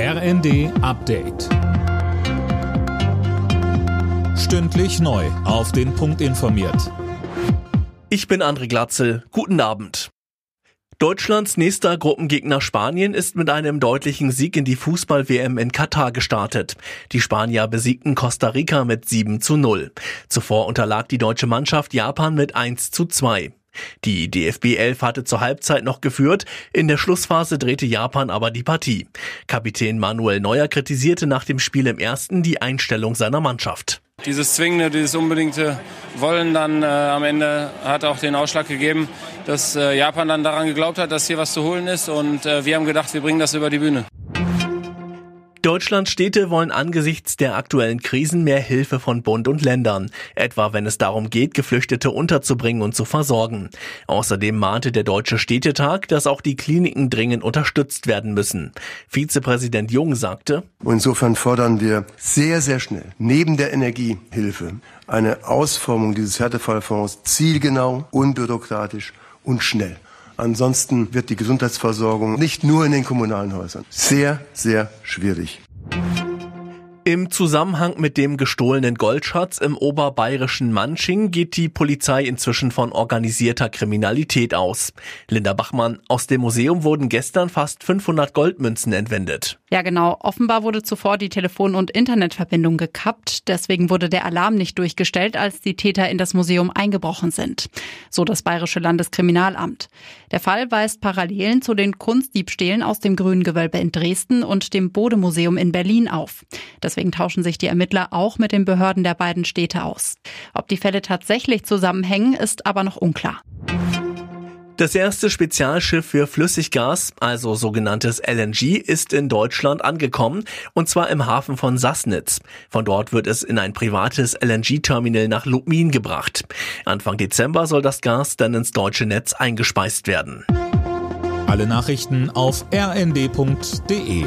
RND Update. Stündlich neu. Auf den Punkt informiert. Ich bin André Glatzel. Guten Abend. Deutschlands nächster Gruppengegner Spanien ist mit einem deutlichen Sieg in die Fußball-WM in Katar gestartet. Die Spanier besiegten Costa Rica mit 7 zu 0. Zuvor unterlag die deutsche Mannschaft Japan mit 1 zu 2. Die DFB 11 hatte zur Halbzeit noch geführt, in der Schlussphase drehte Japan aber die Partie. Kapitän Manuel Neuer kritisierte nach dem Spiel im ersten die Einstellung seiner Mannschaft. Dieses zwingende, dieses unbedingte Wollen dann äh, am Ende hat auch den Ausschlag gegeben, dass äh, Japan dann daran geglaubt hat, dass hier was zu holen ist und äh, wir haben gedacht, wir bringen das über die Bühne. Deutschlands Städte wollen angesichts der aktuellen Krisen mehr Hilfe von Bund und Ländern, etwa wenn es darum geht, Geflüchtete unterzubringen und zu versorgen. Außerdem mahnte der Deutsche Städtetag, dass auch die Kliniken dringend unterstützt werden müssen. Vizepräsident Jung sagte, Insofern fordern wir sehr, sehr schnell neben der Energiehilfe eine Ausformung dieses Härtefallfonds zielgenau, unbürokratisch und schnell. Ansonsten wird die Gesundheitsversorgung nicht nur in den kommunalen Häusern sehr, sehr schwierig. Im Zusammenhang mit dem gestohlenen Goldschatz im oberbayerischen Manching geht die Polizei inzwischen von organisierter Kriminalität aus. Linda Bachmann, aus dem Museum wurden gestern fast 500 Goldmünzen entwendet. Ja, genau. Offenbar wurde zuvor die Telefon- und Internetverbindung gekappt. Deswegen wurde der Alarm nicht durchgestellt, als die Täter in das Museum eingebrochen sind. So das bayerische Landeskriminalamt. Der Fall weist Parallelen zu den Kunstdiebstählen aus dem Grünen Gewölbe in Dresden und dem Bodemuseum in Berlin auf. Das Deswegen tauschen sich die Ermittler auch mit den Behörden der beiden Städte aus. Ob die Fälle tatsächlich zusammenhängen, ist aber noch unklar. Das erste Spezialschiff für Flüssiggas, also sogenanntes LNG, ist in Deutschland angekommen, und zwar im Hafen von Sassnitz. Von dort wird es in ein privates LNG-Terminal nach Lubmin gebracht. Anfang Dezember soll das Gas dann ins deutsche Netz eingespeist werden. Alle Nachrichten auf rnd.de